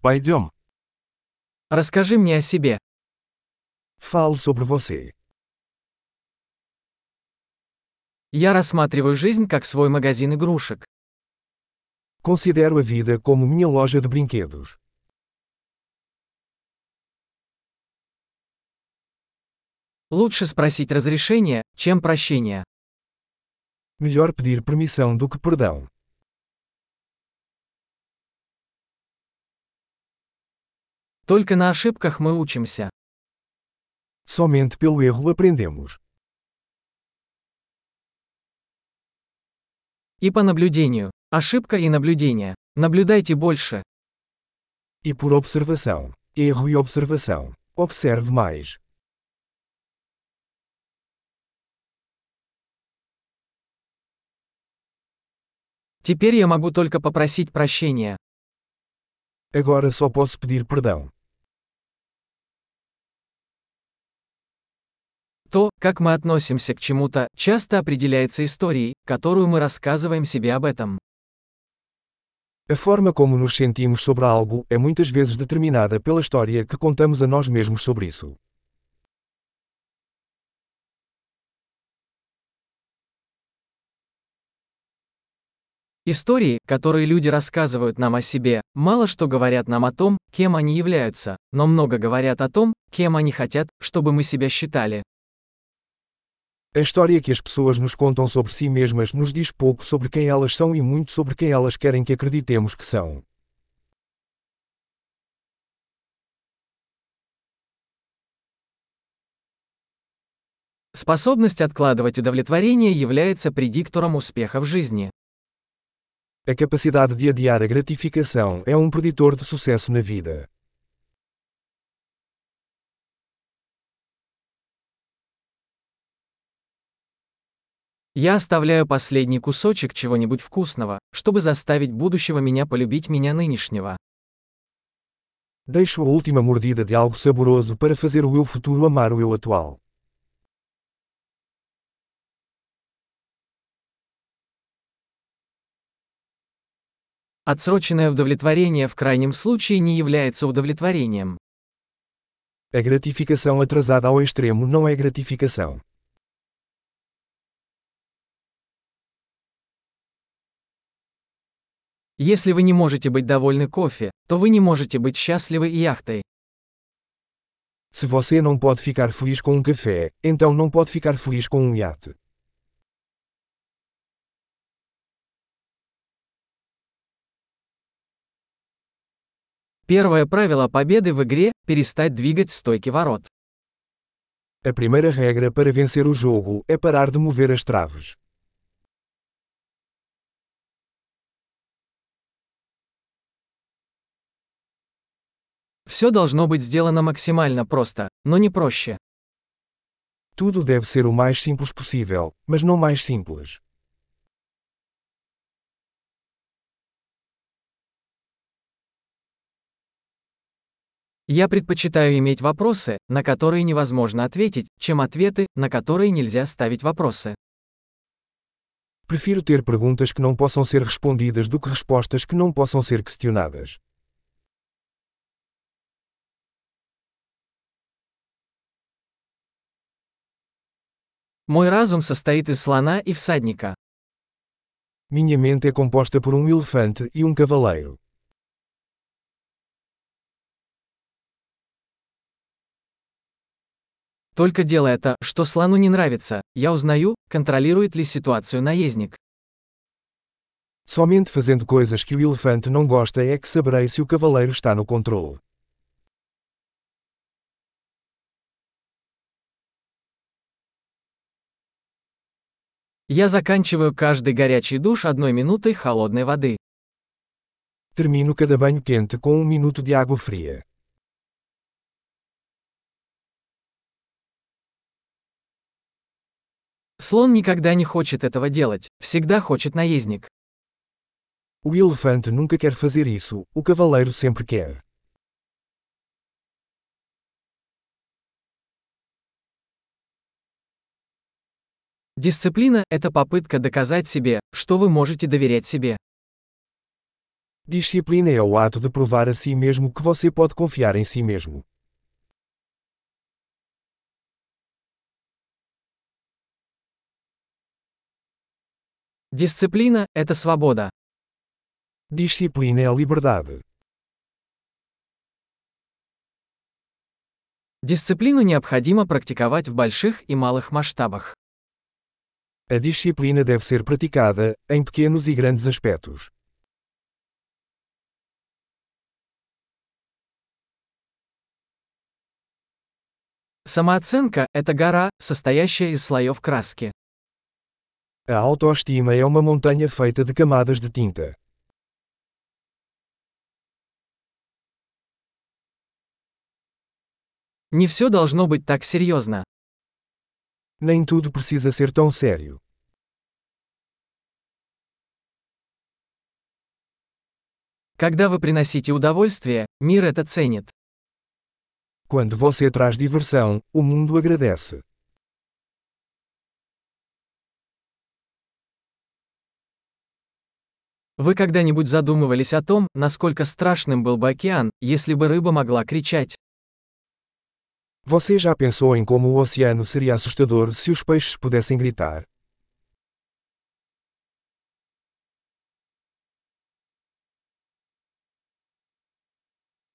Пойдем. Расскажи мне о себе. Fale sobre você. Я рассматриваю жизнь как свой магазин игрушек. Considero a vida como minha loja de brinquedos. Лучше спросить разрешение, чем прощение. Melhor pedir permissão do que perdão. Только на ошибках мы учимся. Somente pelo erro aprendemos. И по наблюдению. Ошибка и наблюдение. Наблюдайте больше. E por observação. Erro e observação. Observe mais. Теперь я могу только попросить прощения. Agora só posso pedir perdão. То, как мы относимся к чему-то, часто определяется историей, которую мы рассказываем себе об этом. A forma como nos sentimos sobre algo é muitas vezes determinada pela história que contamos a nós mesmos sobre isso. Истории, которые люди рассказывают нам о себе, мало что говорят нам о том, кем они являются, но много говорят о том, кем они хотят, чтобы мы себя считали. A história que as pessoas nos contam sobre si mesmas nos diz pouco sobre quem elas são e muito sobre quem elas querem que acreditemos que são. Способность откладывать удовлетворение является предиктором успеха в жизни. A capacidade de adiar a gratificação é um preditor de sucesso na vida. Я оставляю последний кусочек чего-нибудь вкусного, чтобы заставить будущего меня полюбить меня нынешнего. Deixo a última mordida de algo saboroso para fazer o eu futuro amar o eu atual. Отсроченное удовлетворение в крайнем случае не является удовлетворением. A gratificação atrasada ao extremo não é gratificação. Если вы не можете быть довольны кофе, то вы не можете быть счастливы яхтой. Se você não pode ficar feliz com um café, então não pode ficar feliz com um iate. Первое правило победы в игре – перестать двигать стойки ворот. A primeira regra para vencer o jogo é parar de mover as traves. Все должно быть сделано максимально просто, но не проще. Tudo deve ser o mais simples possível, mas não mais simples. Я предпочитаю иметь вопросы, на которые невозможно ответить, чем ответы, на которые нельзя ставить вопросы. Prefiro ter perguntas que não possam ser respondidas do que respostas que não possam ser questionadas. Мой разум состоит из слона и всадника. Minha mente é composta por um elefante e um cavaleiro. Только делая то, что слону не нравится, я узнаю, контролирует ли ситуацию наездник. Somente fazendo coisas que o elefante não gosta é que saberei se o cavaleiro está no controle. Я заканчиваю каждый горячий душ одной минутой холодной воды. Termino cada banho quente com um minuto de água fria. Слон никогда не хочет этого делать, всегда хочет наездник. O elefante nunca quer fazer isso, o cavaleiro sempre quer. Дисциплина – это попытка доказать себе, что вы можете доверять себе. Disciplina é o ato de provar a si mesmo que você pode confiar em si mesmo. Дисциплина – это свобода. Disciplina é a liberdade. Дисциплину необходимо практиковать в больших и малых масштабах. A disciplina deve ser praticada, em pequenos e grandes aspectos. Самооценка – это гора, состоящая из слоев краски. A autoestima é uma montanha feita de camadas de tinta. Не все должно быть так серьезно. Nem tudo precisa ser tão sério. Когда вы приносите удовольствие, мир это ценит. Quando você traz diversão, o mundo agradece. Вы когда-нибудь задумывались о том, насколько страшным был бы океан, если бы рыба могла кричать? Você já pensou em como o oceano seria assustador se os peixes pudessem gritar?